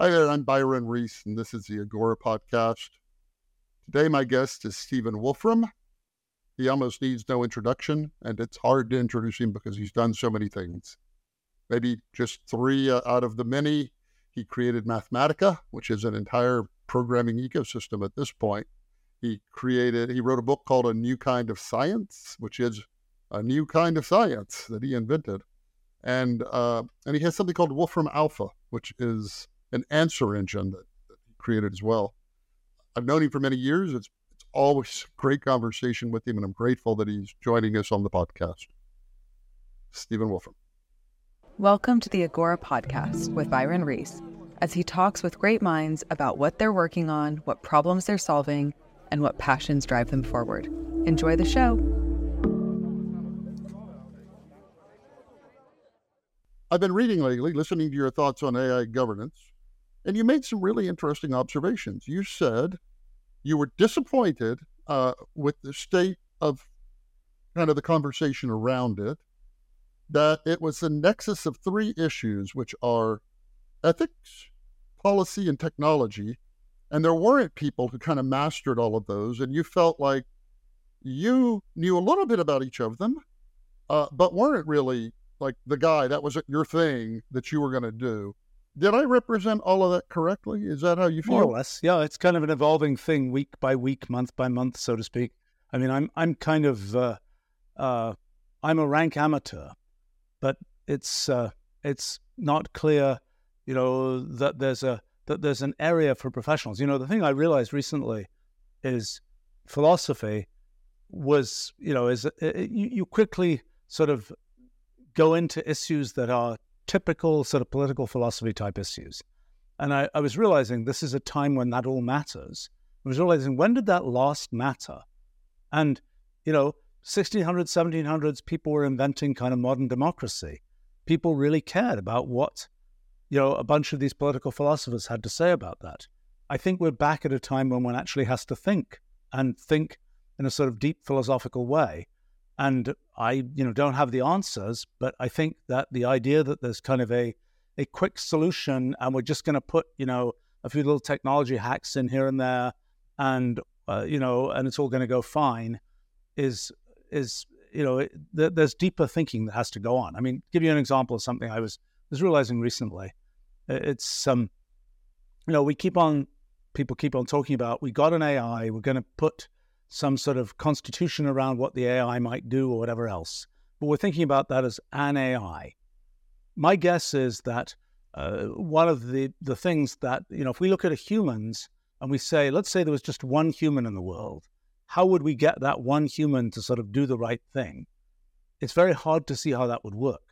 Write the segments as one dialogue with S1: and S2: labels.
S1: Hi there, I'm Byron Reese, and this is the Agora podcast. Today, my guest is Stephen Wolfram. He almost needs no introduction, and it's hard to introduce him because he's done so many things. Maybe just three uh, out of the many. He created Mathematica, which is an entire programming ecosystem at this point. He created, he wrote a book called A New Kind of Science, which is a new kind of science that he invented. And uh, and he has something called Wolfram Alpha, which is an answer engine that, that he created as well. I've known him for many years. It's it's always great conversation with him, and I'm grateful that he's joining us on the podcast. Stephen Wolfram.
S2: Welcome to the Agora podcast with Byron Reese, as he talks with great minds about what they're working on, what problems they're solving, and what passions drive them forward. Enjoy the show.
S1: I've been reading lately, listening to your thoughts on AI governance, and you made some really interesting observations. You said you were disappointed uh, with the state of kind of the conversation around it, that it was the nexus of three issues, which are ethics, policy, and technology. And there weren't people who kind of mastered all of those. And you felt like you knew a little bit about each of them, uh, but weren't really like the guy that was your thing that you were going to do. Did I represent all of that correctly? Is that how you feel?
S3: More or less, yeah. It's kind of an evolving thing, week by week, month by month, so to speak. I mean, I'm I'm kind of uh, uh, I'm a rank amateur, but it's uh, it's not clear, you know, that there's a that there's an area for professionals. You know, the thing I realized recently is philosophy was, you know, is it, uh, you, you quickly sort of go into issues that are typical sort of political philosophy type issues. And I, I, was realizing this is a time when that all matters. I was realizing when did that last matter? And, you know, 1600s, 1700s, people were inventing kind of modern democracy. People really cared about what, you know, a bunch of these political philosophers had to say about that. I think we're back at a time when one actually has to think and think in a sort of deep philosophical way. And I, you know, don't have the answers, but I think that the idea that there's kind of a a quick solution and we're just going to put, you know, a few little technology hacks in here and there, and uh, you know, and it's all going to go fine, is is you know, it, th- there's deeper thinking that has to go on. I mean, give you an example of something I was was realizing recently. It's um, you know, we keep on people keep on talking about we got an AI, we're going to put some sort of constitution around what the AI might do or whatever else. But we're thinking about that as an AI. My guess is that uh, one of the, the things that, you know, if we look at humans and we say, let's say there was just one human in the world, how would we get that one human to sort of do the right thing? It's very hard to see how that would work.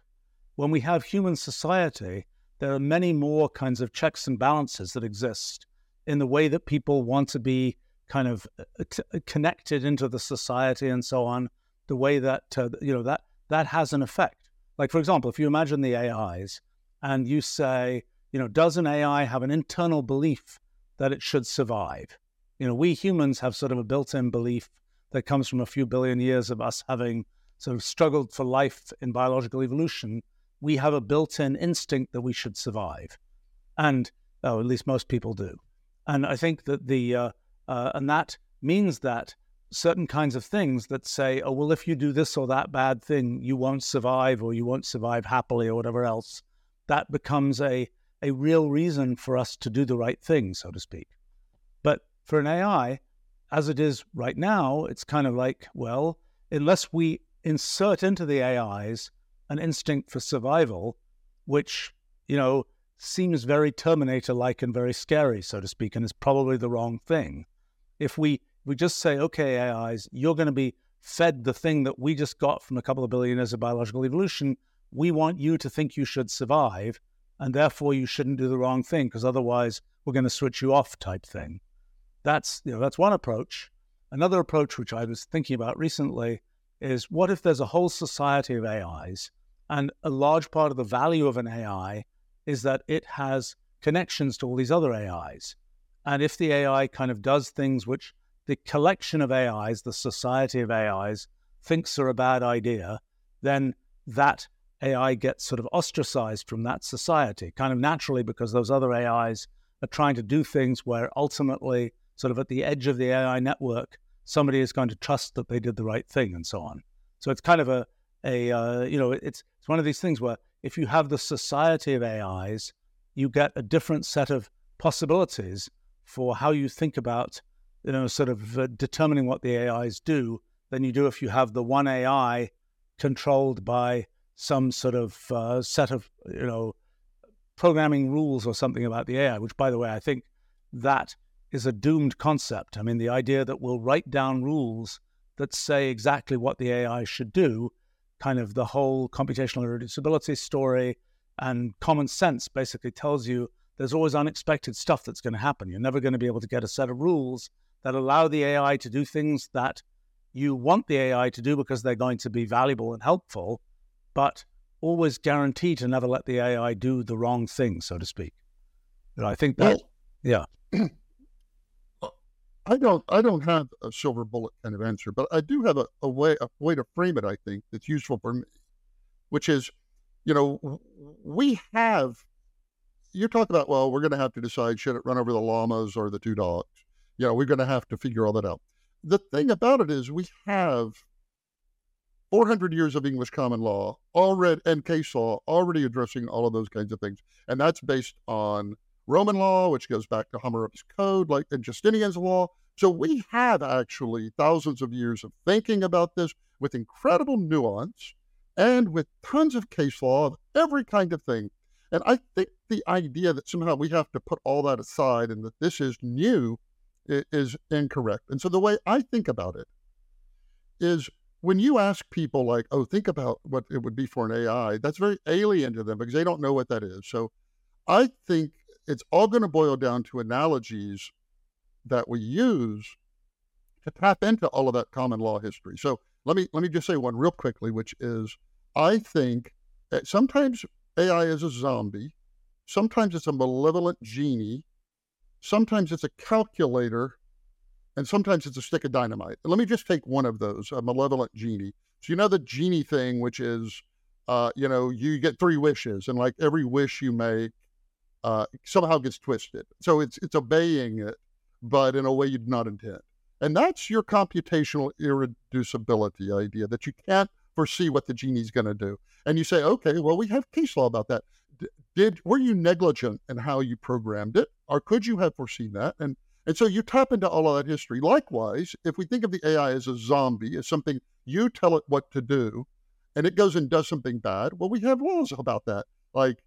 S3: When we have human society, there are many more kinds of checks and balances that exist in the way that people want to be kind of uh, t- uh, connected into the society and so on, the way that uh, you know that that has an effect. Like for example, if you imagine the AIs and you say, you know, does an AI have an internal belief that it should survive? You know, we humans have sort of a built-in belief that comes from a few billion years of us having sort of struggled for life in biological evolution. We have a built-in instinct that we should survive, and oh, at least most people do. And I think that the uh, uh, and that means that certain kinds of things that say, oh, well, if you do this or that bad thing, you won't survive or you won't survive happily or whatever else, that becomes a, a real reason for us to do the right thing, so to speak. But for an AI, as it is right now, it's kind of like, well, unless we insert into the AIs an instinct for survival, which, you know, seems very Terminator like and very scary, so to speak, and is probably the wrong thing if we we just say, okay, AIs, you're going to be fed the thing that we just got from a couple of billion years of biological evolution. We want you to think you should survive, and therefore you shouldn't do the wrong thing because otherwise we're going to switch you off, type thing. That's you know that's one approach. Another approach, which I was thinking about recently, is what if there's a whole society of AIs, and a large part of the value of an AI is that it has connections to all these other AIs. And if the AI kind of does things which the collection of AIs, the society of AIs, thinks are a bad idea, then that AI gets sort of ostracized from that society, kind of naturally, because those other AIs are trying to do things where ultimately, sort of at the edge of the AI network, somebody is going to trust that they did the right thing and so on. So it's kind of a, a uh, you know, it's, it's one of these things where if you have the society of AIs, you get a different set of possibilities for how you think about, you know, sort of uh, determining what the AIs do than you do if you have the one AI controlled by some sort of uh, set of, you know, programming rules or something about the AI, which, by the way, I think that is a doomed concept. I mean, the idea that we'll write down rules that say exactly what the AI should do, kind of the whole computational irreducibility story and common sense basically tells you there's always unexpected stuff that's going to happen. You're never going to be able to get a set of rules that allow the AI to do things that you want the AI to do because they're going to be valuable and helpful, but always guarantee to never let the AI do the wrong thing, so to speak. And I think that, well, yeah.
S1: I don't, I don't have a silver bullet kind of answer, but I do have a, a way, a way to frame it. I think that's useful for me, which is, you know, we have. You talk about, well, we're going to have to decide should it run over the llamas or the two dogs. You know, we're going to have to figure all that out. The thing about it is, we have 400 years of English common law already and case law already addressing all of those kinds of things, and that's based on Roman law, which goes back to Hammurabi's code, like in Justinian's law. So we have actually thousands of years of thinking about this with incredible nuance and with tons of case law of every kind of thing. And I think the idea that somehow we have to put all that aside and that this is new is incorrect. And so the way I think about it is when you ask people like, oh, think about what it would be for an AI, that's very alien to them because they don't know what that is. So I think it's all going to boil down to analogies that we use to tap into all of that common law history. So let me let me just say one real quickly, which is I think eh, sometimes AI is a zombie, sometimes it's a malevolent genie, sometimes it's a calculator, and sometimes it's a stick of dynamite. Let me just take one of those, a malevolent genie. So you know the genie thing, which is, uh, you know, you get three wishes, and like every wish you make uh, somehow gets twisted. So it's it's obeying it, but in a way you did not intend. And that's your computational irreducibility idea that you can't foresee what the genie's going to do. And you say, okay, well, we have case law about that. Did were you negligent in how you programmed it, or could you have foreseen that? And and so you tap into all of that history. Likewise, if we think of the AI as a zombie, as something you tell it what to do, and it goes and does something bad, well, we have laws about that. Like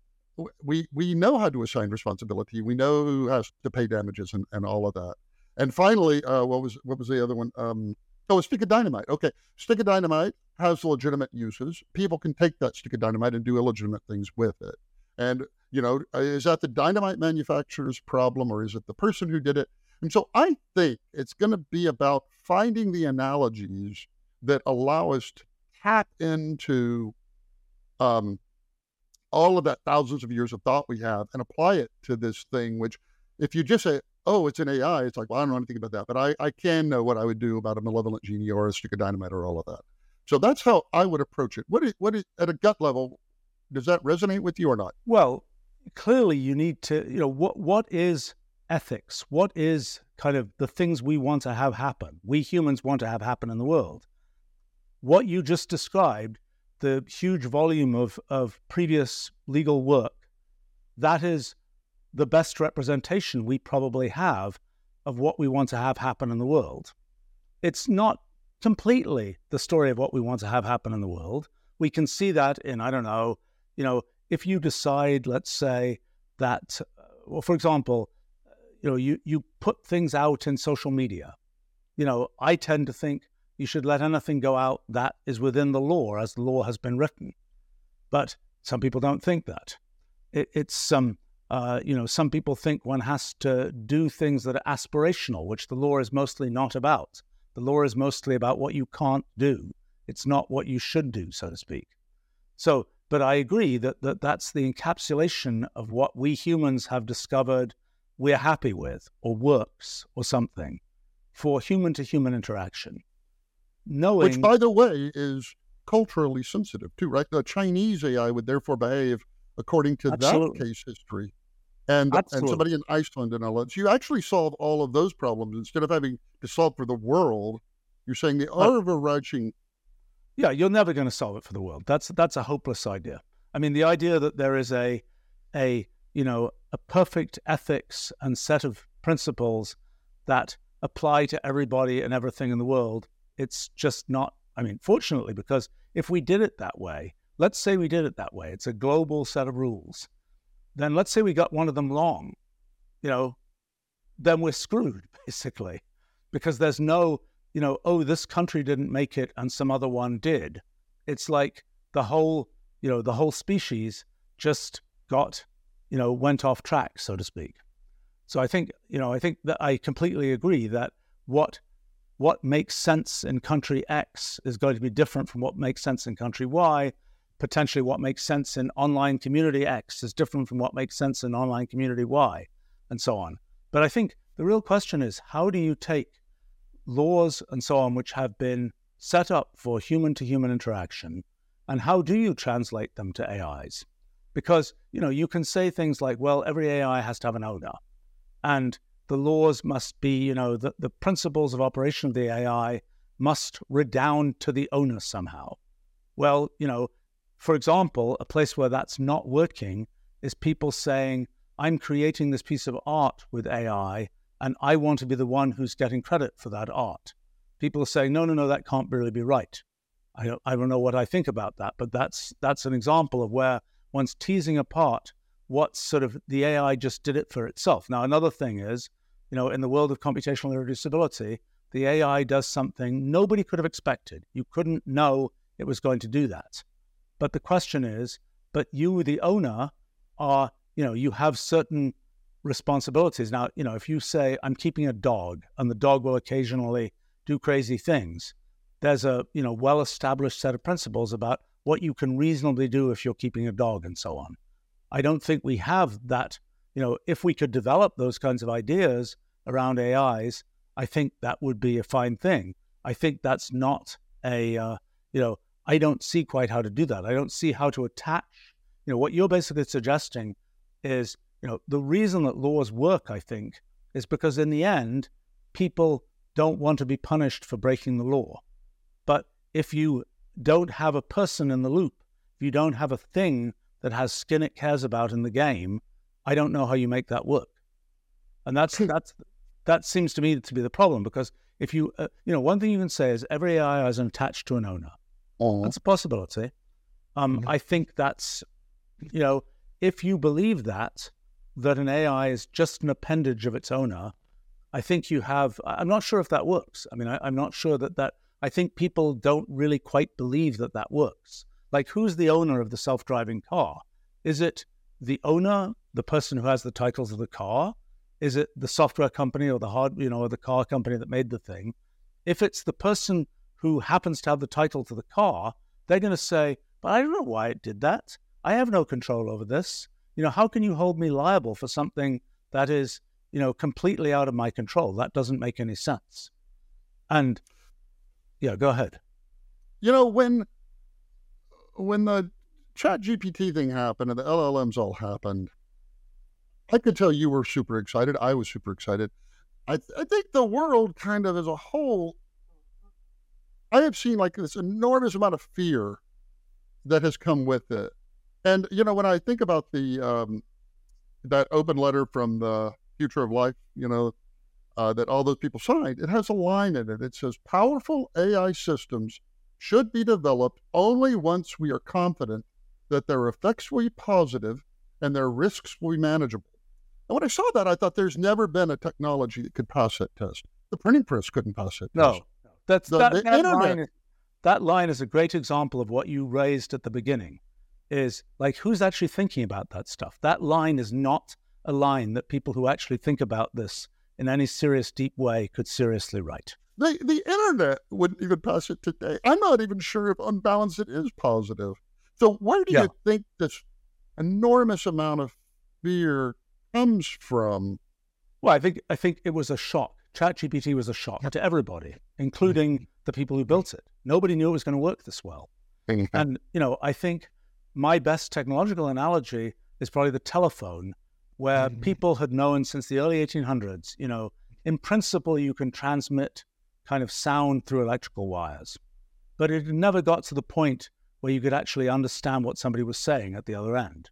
S1: we we know how to assign responsibility. We know who has to pay damages and, and all of that. And finally, uh, what was what was the other one? Um, oh, a stick of dynamite. Okay, stick of dynamite has legitimate uses. People can take that stick of dynamite and do illegitimate things with it. And you know, uh, is that the dynamite manufacturer's problem or is it the person who did it? And so I think it's going to be about finding the analogies that allow us to tap into um, all of that thousands of years of thought we have and apply it to this thing, which if you just say, oh, it's an AI, it's like, well, I don't know anything about that, but I, I can know what I would do about a malevolent genie or a stick of dynamite or all of that. So that's how I would approach it. What is, what is, at a gut level, does that resonate with you or not?
S3: Well, clearly you need to, you know, what what is ethics? What is kind of the things we want to have happen? We humans want to have happen in the world. What you just described the huge volume of, of previous legal work, that is the best representation we probably have of what we want to have happen in the world. It's not completely the story of what we want to have happen in the world. We can see that in, I don't know, you know, if you decide, let's say, that, uh, well, for example, you know, you, you put things out in social media. You know, I tend to think you should let anything go out that is within the law as the law has been written. But some people don't think that. It, it's um, uh, you know, some people think one has to do things that are aspirational, which the law is mostly not about. The law is mostly about what you can't do. It's not what you should do, so to speak. So, but I agree that, that that's the encapsulation of what we humans have discovered we're happy with or works or something for human to human interaction
S1: knowing. Which, by the way, is culturally sensitive too, right? The Chinese AI would therefore behave according to
S3: Absolutely.
S1: that case history. And, and somebody in Iceland and all that. So you actually solve all of those problems instead of having to solve for the world. You're saying the overarching
S3: Yeah, you're never going to solve it for the world. That's that's a hopeless idea. I mean, the idea that there is a a you know a perfect ethics and set of principles that apply to everybody and everything in the world, it's just not. I mean, fortunately, because if we did it that way, let's say we did it that way, it's a global set of rules. Then let's say we got one of them wrong, you know, then we're screwed basically, because there's no you know, oh, this country didn't make it and some other one did. It's like the whole, you know, the whole species just got, you know, went off track, so to speak. So I think, you know, I think that I completely agree that what what makes sense in country X is going to be different from what makes sense in country Y. Potentially, what makes sense in online community X is different from what makes sense in online community Y, and so on. But I think the real question is how do you take laws and so on, which have been set up for human to human interaction, and how do you translate them to AIs? Because, you know, you can say things like, well, every AI has to have an owner, and the laws must be, you know, the, the principles of operation of the AI must redound to the owner somehow. Well, you know, for example, a place where that's not working is people saying, I'm creating this piece of art with AI and I want to be the one who's getting credit for that art. People are saying, no, no, no, that can't really be right. I don't, I don't know what I think about that, but that's that's an example of where one's teasing apart what sort of the AI just did it for itself. Now, another thing is, you know, in the world of computational irreducibility, the AI does something nobody could have expected. You couldn't know it was going to do that. But the question is, but you, the owner, are, you know, you have certain responsibilities. Now, you know, if you say, I'm keeping a dog and the dog will occasionally do crazy things, there's a, you know, well established set of principles about what you can reasonably do if you're keeping a dog and so on. I don't think we have that, you know, if we could develop those kinds of ideas around AIs, I think that would be a fine thing. I think that's not a, uh, you know, I don't see quite how to do that. I don't see how to attach, you know, what you're basically suggesting is you know, the reason that laws work, I think, is because in the end, people don't want to be punished for breaking the law. But if you don't have a person in the loop, if you don't have a thing that has skin it cares about in the game, I don't know how you make that work. And that's that's that seems to me to be the problem because if you uh, you know one thing you can say is every AI is attached to an owner.
S1: uh,
S3: That's a possibility. Um, I think that's you know if you believe that, that an AI is just an appendage of its owner, I think you have. I'm not sure if that works. I mean, I, am not sure that that. I think people don't really quite believe that that works. Like, who's the owner of the self-driving car? Is it the owner, the person who has the titles of the car? Is it the software company or the hard, you know, or the car company that made the thing? If it's the person who happens to have the title to the car, they're going to say, "But I don't know why it did that. I have no control over this." You know, how can you hold me liable for something that is, you know, completely out of my control? That doesn't make any sense. And yeah, go ahead.
S1: You know, when when the ChatGPT thing happened and the LLMs all happened, I could tell you were super excited. I was super excited. I, th- I think the world kind of as a whole, I have seen like this enormous amount of fear that has come with it. And you know, when I think about the um, that open letter from the Future of Life, you know, uh, that all those people signed, it has a line in it. It says, "Powerful AI systems should be developed only once we are confident that their effects will be positive and their risks will be manageable." And when I saw that, I thought there's never been a technology that could pass that test. The printing press couldn't pass that
S3: No,
S1: test.
S3: that's
S1: The-
S3: that,
S1: the
S3: that
S1: internet-
S3: line. Is, that line is a great example of what you raised at the beginning. Is like who's actually thinking about that stuff? That line is not a line that people who actually think about this in any serious, deep way could seriously write.
S1: The, the internet wouldn't even pass it today. I'm not even sure if unbalanced balance it is positive. So where do
S3: Yeah.
S1: you think this enormous amount of fear comes from?
S3: Well, I think I think it was a shock. ChatGPT was a shock to everybody, including the people who built it. Nobody knew it was going to work this well. and you know, I think my best technological analogy is probably the telephone, where mm-hmm. people had known since the early 1800s. You know, in principle, you can transmit kind of sound through electrical wires, but it never got to the point where you could actually understand what somebody was saying at the other end.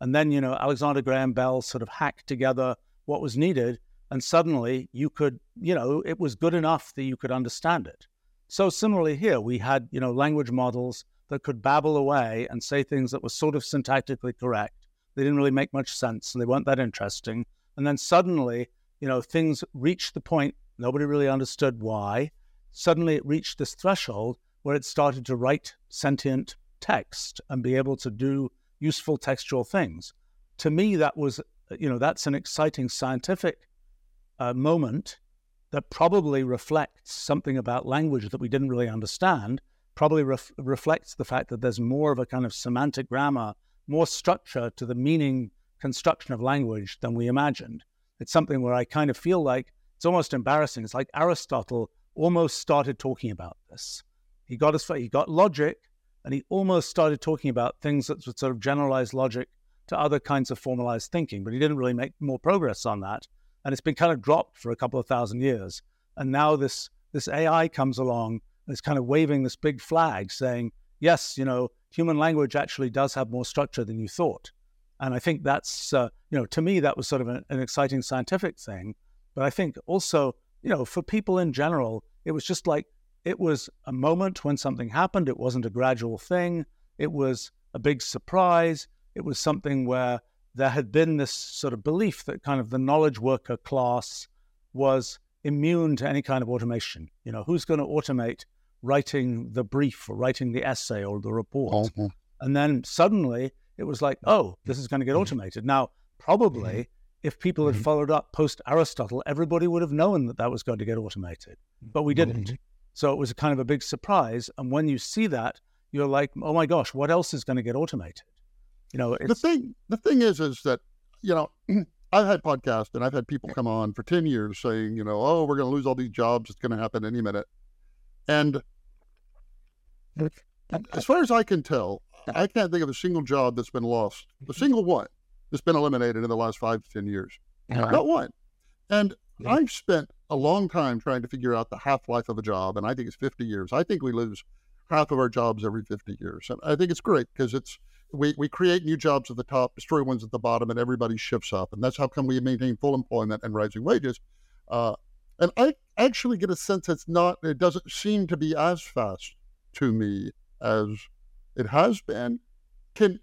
S3: And then, you know, Alexander Graham Bell sort of hacked together what was needed. And suddenly you could, you know, it was good enough that you could understand it. So similarly here, we had, you know, language models that could babble away and say things that were sort of syntactically correct. They didn't really make much sense and they weren't that interesting. And then suddenly, you know, things reached the point, nobody really understood why. Suddenly it reached this threshold where it started to write sentient text and be able to do useful textual things. To me, that was, you know, that's an exciting scientific uh, moment that probably reflects something about language that we didn't really understand, probably ref- reflects the fact that there's more of a kind of semantic grammar, more structure to the meaning construction of language than we imagined. It's something where I kind of feel like it's almost embarrassing. It's like Aristotle almost started talking about this. He got far, he got logic, and he almost started talking about things that would sort of generalize logic to other kinds of formalized thinking, but he didn't really make more progress on that. And it's been kind of dropped for a couple of thousand years. And now this this AI comes along it's kind of waving this big flag saying, yes, you know, human language actually does have more structure than you thought. And I think that's, uh, you know, to me, that was sort of an, an exciting scientific thing. But I think also, you know, for people in general, it was just like it was a moment when something happened. It wasn't a gradual thing. It was a big surprise. It was something where there had been this sort of belief that kind of the knowledge worker class was immune to any kind of automation. You know, who's going to automate writing the brief or writing the essay or the report? Mm-hmm. And then suddenly it was like, oh, this is going to get mm-hmm. automated. Now, probably mm-hmm. if people had mm-hmm. followed up post Aristotle, everybody would have known that that was going to get automated, but we didn't. So it was a kind of a big surprise. And when you see that, you're like, oh my gosh, what else is going to get automated? You know,
S1: the thing the thing is, is that you know. I've had podcasts and I've had people come on for 10 years saying, you know, oh, we're going to lose all these jobs. It's going to happen any minute. And as far as I can tell, I can't think of a single job that's been lost, a single one that's been eliminated in the last five to 10 years. Not one. And I've spent a long time trying to figure out the half life of a job, and I think it's 50 years. I think we lose half of our jobs every 50 years. And I think it's great because it's we, we create new jobs at the top, destroy ones at the bottom, and everybody shifts up. And that's how come we maintain full employment and rising wages. Uh, and I actually get a sense it's not, it doesn't seem to be as fast to me as it has been. Can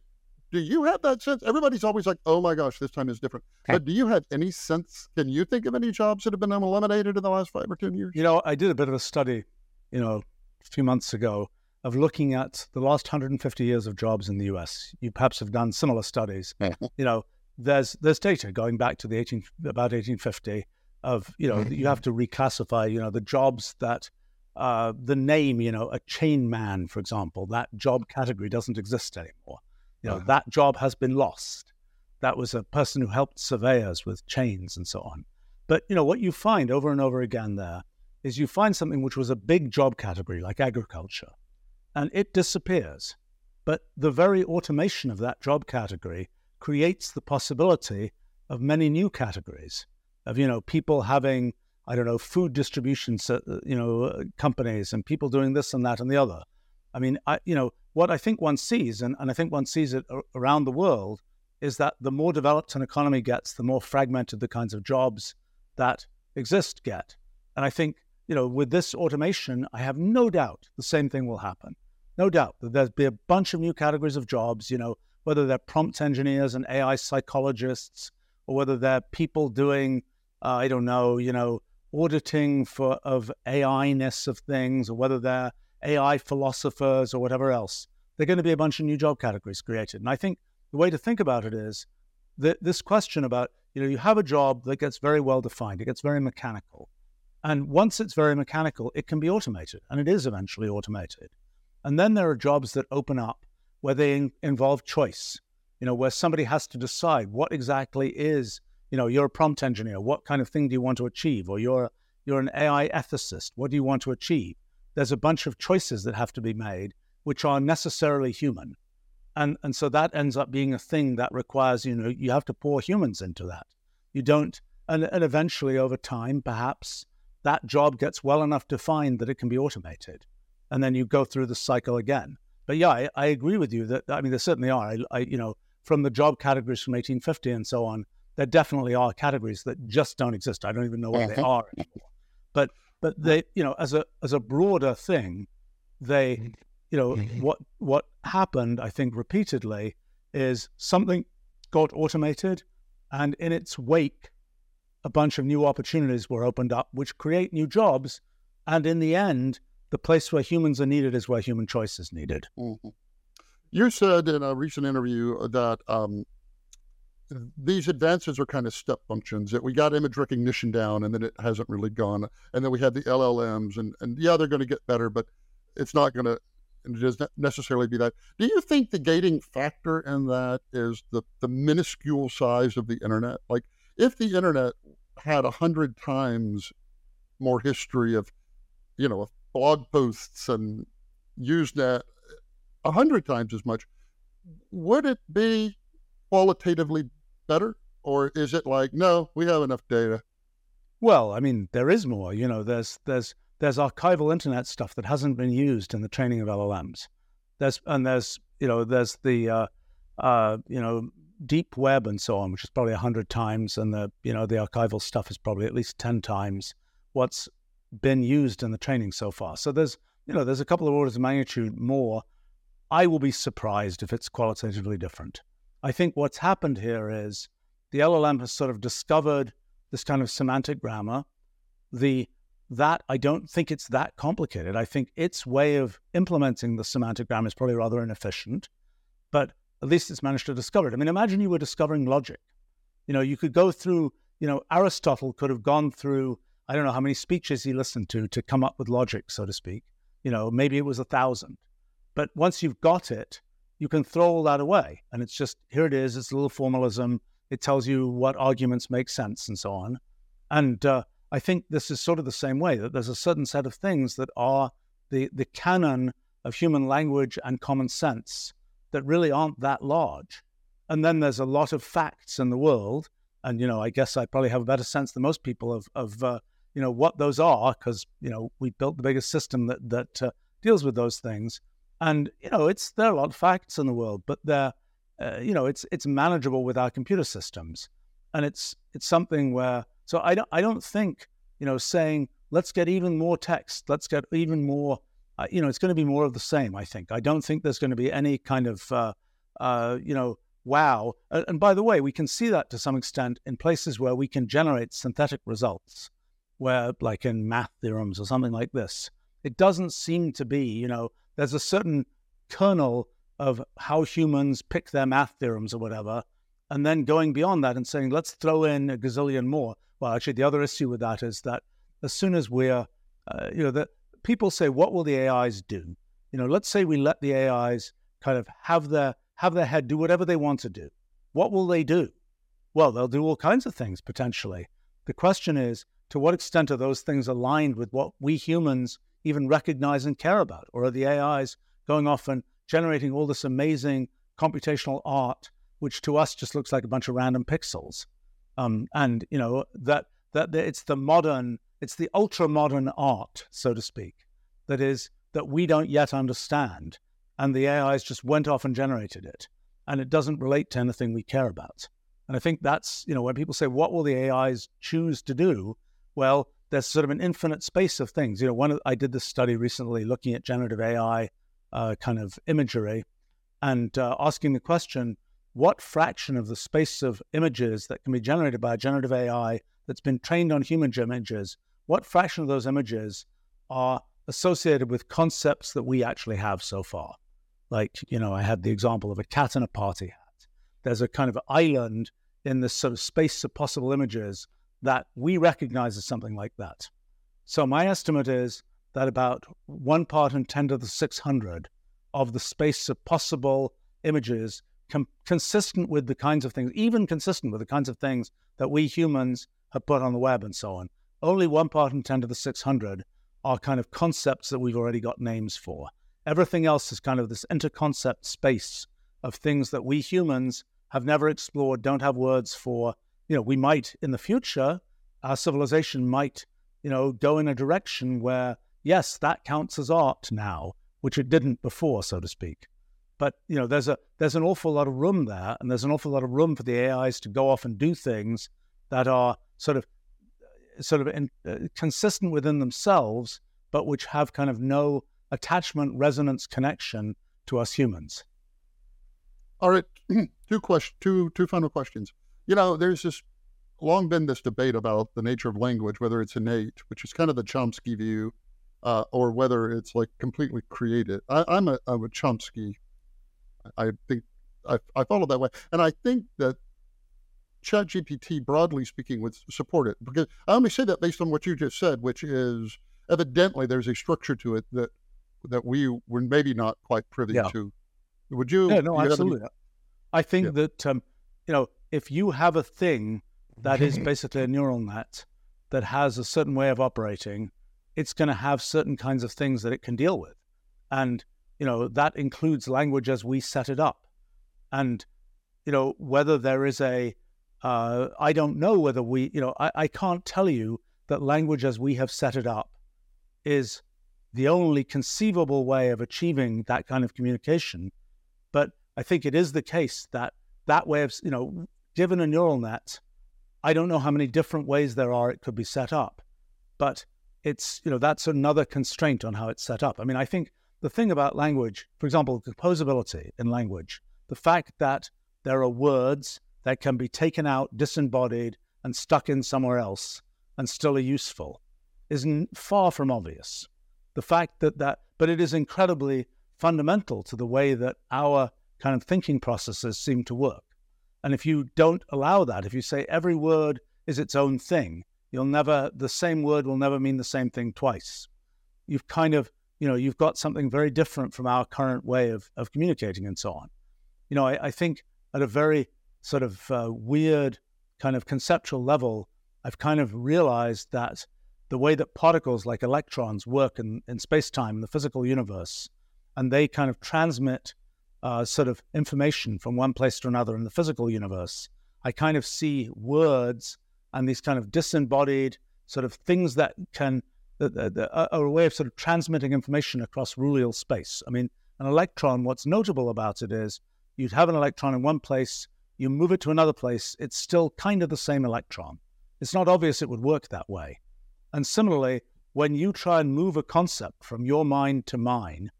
S1: do you have that sense? Everybody's always like, "Oh my gosh, this time is different." Okay. But do you have any sense? Can you think of any jobs that have been eliminated in the last five or ten years?
S3: You know, I did a bit of a study, you know, a few months ago of looking at the last 150 years of jobs in the U.S. You perhaps have done similar studies. you know, there's there's data going back to the 18 about 1850 of you know mm-hmm. you have to reclassify you know the jobs that uh, the name you know a chain man for example that job category doesn't exist anymore you know, uh-huh. that job has been lost. That was a person who helped surveyors with chains and so on. But you know what you find over and over again there is you find something which was a big job category like agriculture, and it disappears. But the very automation of that job category creates the possibility of many new categories of you know people having I don't know food distribution you know companies and people doing this and that and the other. I mean, I you know what I think one sees, and, and I think one sees it around the world, is that the more developed an economy gets, the more fragmented the kinds of jobs that exist get. And I think, you know, with this automation, I have no doubt the same thing will happen. No doubt that there'll be a bunch of new categories of jobs, you know, whether they're prompt engineers and AI psychologists, or whether they're people doing, uh, I don't know, you know, auditing for of AI-ness of things, or whether they're AI philosophers or whatever else. They're going to be a bunch of new job categories created. And I think the way to think about it is that this question about, you know, you have a job that gets very well defined, it gets very mechanical. And once it's very mechanical, it can be automated, and it is eventually automated. And then there are jobs that open up where they in- involve choice, you know, where somebody has to decide what exactly is, you know, you're a prompt engineer, what kind of thing do you want to achieve? Or you're, you're an AI ethicist, what do you want to achieve? there's a bunch of choices that have to be made which are necessarily human. And, and so that ends up being a thing that requires, you know, you have to pour humans into that. You don't, and, and eventually over time, perhaps that job gets well enough defined that it can be automated. And then you go through the cycle again. But yeah, I, I agree with you that, I mean, there certainly are. I, I, you know, from the job categories from 1850 and so on, there definitely are categories that just don't exist. I don't even know what they are anymore. But but they, you know, as a as a broader thing, they, you know, what what happened, I think, repeatedly is something got automated, and in its wake, a bunch of new opportunities were opened up, which create new jobs, and in the end, the place where humans are needed is where human choice is needed.
S1: Mm-hmm. You said in a recent interview that um, these advances are kind of step functions that we got image recognition down and then it hasn't really gone. And then we had the LLMs and, and yeah they're going to get better but it's not going to it doesn't necessarily be that. Do you think the gating factor in that is the, the minuscule size of the internet? Like if the internet had a hundred times more history of you know of blog posts and usenet a hundred times as much would it be qualitatively better? Or is it like, no, we have enough data?
S3: Well, I mean, there is more. You know, there's there's there's archival internet stuff that hasn't been used in the training of LLMs. There's and there's you know there's the uh, uh, you know deep web and so on, which is probably hundred times, and the you know the archival stuff is probably at least ten times what's been used in the training so far. So there's you know there's a couple of orders of magnitude more. I will be surprised if it's qualitatively different. I think what's happened here is the LLM has sort of discovered this kind of semantic grammar. The that I don't think it's that complicated. I think its way of implementing the semantic grammar is probably rather inefficient, but at least it's managed to discover it. I mean, imagine you were discovering logic. You know, you could go through, you know, Aristotle could have gone through, I don't know how many speeches he listened to to come up with logic, so to speak. You know, maybe it was a thousand. But once you've got it, you can throw all that away. And it's just, here it is, it's a little formalism. It tells you what arguments make sense and so on. And uh, I think this is sort of the same way that there's a certain set of things that are the, the canon of human language and common sense that really aren't that large. And then there's a lot of facts in the world. And, you know, I guess I probably have a better sense than most people of, of uh, you know, what those are because, you know, we built the biggest system that, that uh, deals with those things. And you know, it's there are a lot of facts in the world, but they're uh, you know, it's it's manageable with our computer systems, and it's it's something where so I don't I don't think you know saying let's get even more text, let's get even more. Uh, you know, it's going to be more of the same. I think. I don't think there's going to be any kind of uh, uh, you know wow. And by the way, we can see that to some extent in places where we can generate synthetic results, where like in math theorems or something like this. It doesn't seem to be, you know, there's a certain kernel of how humans pick their math theorems or whatever, and then going beyond that and saying, let's throw in a gazillion more. Well, actually, the other issue with that is that as soon as we're, uh, you know, that people say, what will the AIs do? You know, let's say we let the AIs kind of have their have their head do whatever they want to do. What will they do? Well, they'll do all kinds of things potentially. The question is, to what extent are those things aligned with what we humans even recognize and care about? Or are the AIs going off and generating all this amazing computational art, which to us just looks like a bunch of random pixels? Um, and you know that that it's the modern, it's the ultra modern art, so to speak, that is that we don't yet understand, and the AIs just went off and generated it, and it doesn't relate to anything we care about. And I think that's you know when people say, "What will the AIs choose to do?" Well, there's sort of an infinite space of things. You know, one I did this study recently looking at generative AI uh, kind of imagery and uh, asking the question, what fraction of the space of images that can be generated by a generative AI that's been trained on human images, what fraction of those images are associated with concepts that we actually have so far? Like, you know, I had the example of a cat in a party hat. There's a kind of island in this sort of space of possible images that we recognize as something like that. So my estimate is that about one part in 10 to the 600 of the space of possible images com- consistent with the kinds of things, even consistent with the kinds of things that we humans have put on the web and so on. Only one part in 10 to the 600 are kind of concepts that we've already got names for. Everything else is kind of this interconcept space of things that we humans have never explored, don't have words for. You know, we might in the future, our civilization might, you know, go in a direction where, yes, that counts as art now, which it didn't before, so to speak. But you know, there's a there's an awful lot of room there, and there's an awful lot of room for the AIs to go off and do things that are sort of sort of in, uh, consistent within themselves, but which have kind of no attachment resonance connection to us humans.
S1: All right, two question, two two final questions. You know, there's this long been this debate about the nature of language, whether it's innate, which is kind of the Chomsky view, uh, or whether it's like completely created. I, am a, I'm a Chomsky. I think I, I follow that way, and I think that ChatGPT, broadly speaking, would support it because I only say that based on what you just said, which is evidently there's a structure to it that that we were maybe not quite privy yeah. to. Would you?
S3: Yeah, no, absolutely. Any... I think yeah. that um, you know if you have a thing that is basically a neural net that has a certain way of operating, it's going to have certain kinds of things that it can deal with, and you know that includes language as we set it up, and you know whether there is a uh, I don't know whether we, you know, I, I can't tell you that language as we have set it up is the only conceivable way of achieving that kind of communication. But I think it is the case that that way of, you know, given a neural net, I don't know how many different ways there are it could be set up. But it's, you know, that's another constraint on how it's set up. I mean, I think the thing about language, for example, composability in language, the fact that there are words that can be taken out, disembodied, and stuck in somewhere else and still are useful is far from obvious. The fact that that, but it is incredibly fundamental to the way that our kind of thinking processes seem to work. And if you don't allow that, if you say every word is its own thing, you'll never, the same word will never mean the same thing twice. You've kind of, you know, you've got something very different from our current way of, of communicating and so on. You know, I, I think at a very sort of uh, weird kind of conceptual level, I've kind of realized that the way that particles like electrons work in, in space time, in the physical universe, and they kind of transmit uh, sort of information from one place to another in the physical universe, I kind of see words and these kind of disembodied sort of things that can that, are a way of sort of transmitting information across rulial space. I mean, an electron, what's notable about it is you'd have an electron in one place, you move it to another place, it's still kind of the same electron. It's not obvious it would work that way. And similarly, when you try and move a concept from your mind to mine,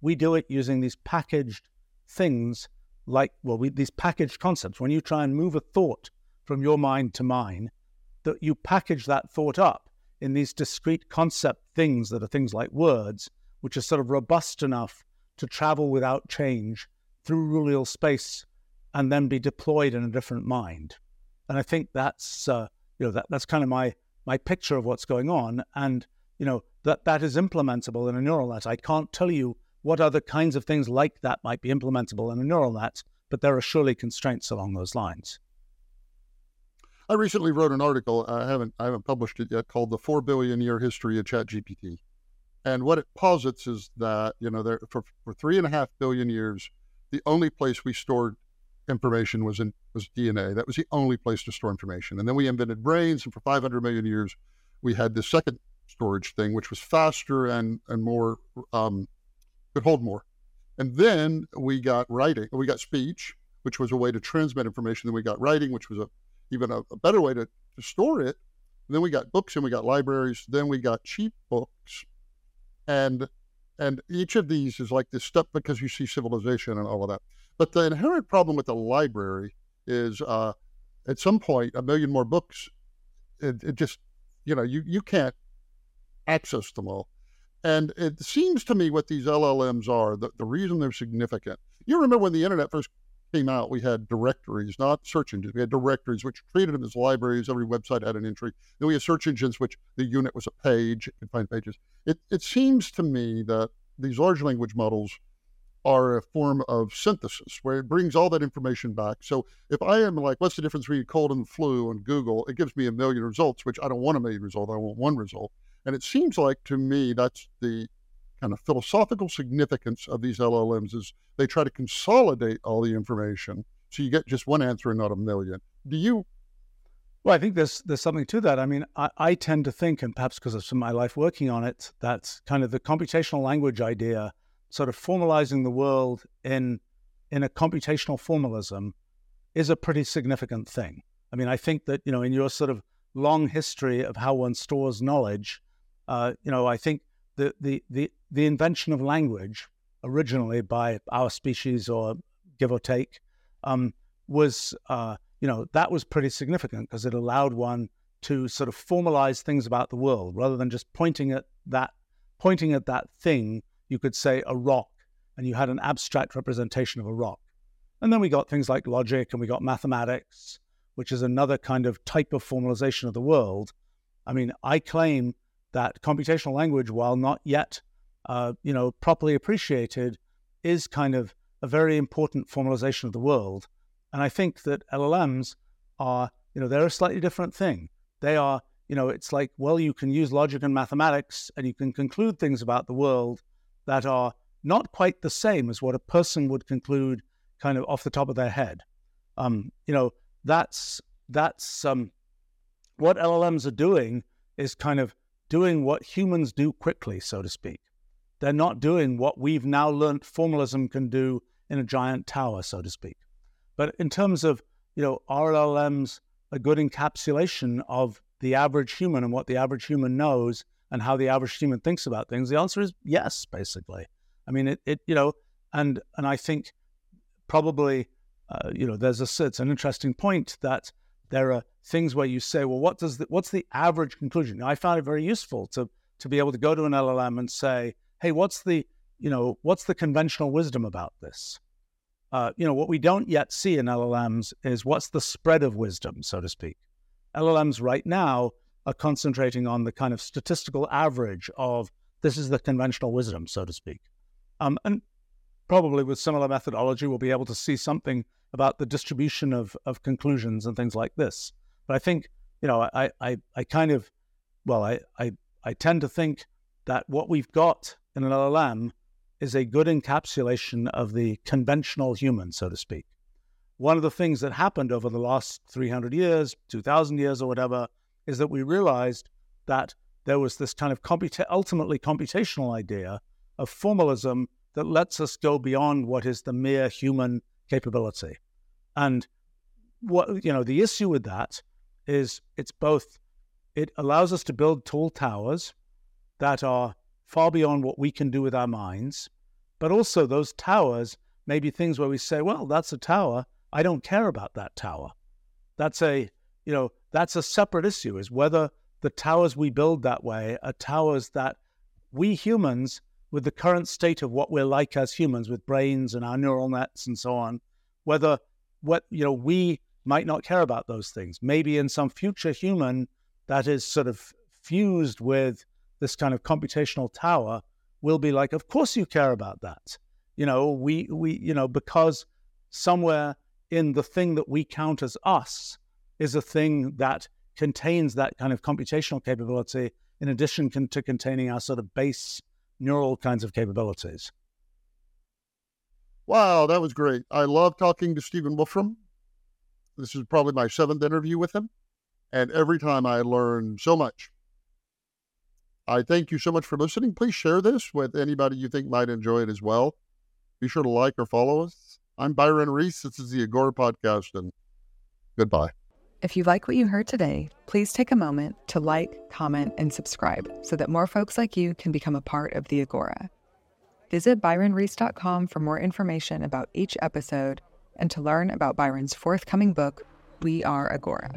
S3: we do it using these packaged things like, well, we, these packaged concepts. When you try and move a thought from your mind to mine, that you package that thought up in these discrete concept things that are things like words, which are sort of robust enough to travel without change through rulial space and then be deployed in a different mind. And I think that's uh, you know that that's kind of my my picture of what's going on, and you know that that is implementable in a neural net. I can't tell you what other kinds of things like that might be implementable in a neural net, but there are surely constraints along those lines.
S1: I recently wrote an article. I haven't I haven't published it yet, called "The Four Billion Year History of ChatGPT," and what it posits is that you know there for for three and a half billion years, the only place we stored information was in was DNA. That was the only place to store information. And then we invented brains, and for 500 million years, we had the second storage thing, which was faster and and more um, could hold more. And then we got writing, we got speech, which was a way to transmit information. Then we got writing, which was a even a, a better way to, to store it. And then we got books and we got libraries. Then we got cheap books, and and each of these is like this step because you see civilization and all of that. But the inherent problem with the library is uh, at some point, a million more books, it, it just, you know, you, you can't access them all. And it seems to me what these LLMs are, the, the reason they're significant. You remember when the internet first came out, we had directories, not search engines. We had directories, which treated them as libraries. Every website had an entry. Then we had search engines, which the unit was a page. It could find pages. It, it seems to me that these large language models are a form of synthesis where it brings all that information back. So if I am like, what's the difference between cold and flu on Google? It gives me a million results, which I don't want a million results. I want one result. And it seems like to me that's the kind of philosophical significance of these LLMs is they try to consolidate all the information so you get just one answer and not a million. Do you?
S3: Well, I think there's there's something to that. I mean, I, I tend to think, and perhaps because of some of my life working on it, that kind of the computational language idea, sort of formalizing the world in in a computational formalism, is a pretty significant thing. I mean, I think that you know, in your sort of long history of how one stores knowledge, uh, you know, I think the, the the the invention of language originally by our species, or give or take, um, was uh, you know that was pretty significant because it allowed one to sort of formalize things about the world rather than just pointing at that pointing at that thing. You could say a rock, and you had an abstract representation of a rock. And then we got things like logic, and we got mathematics, which is another kind of type of formalization of the world. I mean, I claim that computational language, while not yet, uh, you know, properly appreciated, is kind of a very important formalization of the world. And I think that LLMs are, you know, they're a slightly different thing. They are, you know, it's like, well, you can use logic and mathematics and you can conclude things about the world that are not quite the same as what a person would conclude kind of off the top of their head. Um, you know, that's that's um, what LLMs are doing is kind of doing what humans do quickly, so to speak. They're not doing what we've now learned formalism can do in a giant tower, so to speak. But in terms of, you know, are LLMs a good encapsulation of the average human and what the average human knows and how the average human thinks about things? The answer is yes, basically. I mean, it, it you know, and and I think probably, uh, you know, there's a it's an interesting point that there are things where you say, well, what does the, what's the average conclusion? I found it very useful to to be able to go to an LLM and say, hey, what's the you know what's the conventional wisdom about this? Uh, you know, what we don't yet see in LLMs is what's the spread of wisdom, so to speak. LLMs right now are concentrating on the kind of statistical average of this is the conventional wisdom, so to speak. Um, and probably with similar methodology, we'll be able to see something about the distribution of, of conclusions and things like this. But I think, you know, I, I, I kind of, well, I, I, I tend to think that what we've got in an LLM is a good encapsulation of the conventional human, so to speak. One of the things that happened over the last 300 years, 2,000 years, or whatever, is that we realized that there was this kind of computa- ultimately computational idea of formalism that lets us go beyond what is the mere human capability. And what you know, the issue with that is it's both it allows us to build tall towers that are far beyond what we can do with our minds, but also those towers may be things where we say, well, that's a tower. I don't care about that tower. That's a, you know, that's a separate issue is whether the towers we build that way are towers that we humans with the current state of what we're like as humans with brains and our neural nets and so on, whether what you know we might not care about those things. Maybe in some future human that is sort of fused with this kind of computational tower will be like, of course you care about that. You know, we we you know because somewhere in the thing that we count as us is a thing that contains that kind of computational capability in addition to containing our sort of base neural kinds of capabilities.
S1: Wow, that was great. I love talking to Stephen Wolfram. This is probably my seventh interview with him. And every time I learn so much. I thank you so much for listening. Please share this with anybody you think might enjoy it as well. Be sure to like or follow us. I'm Byron Reese. This is the Agora Podcast, and goodbye.
S2: If you like what you heard today, please take a moment to like, comment, and subscribe so that more folks like you can become a part of the Agora. Visit ByronReese.com for more information about each episode and to learn about Byron's forthcoming book, We Are Agora.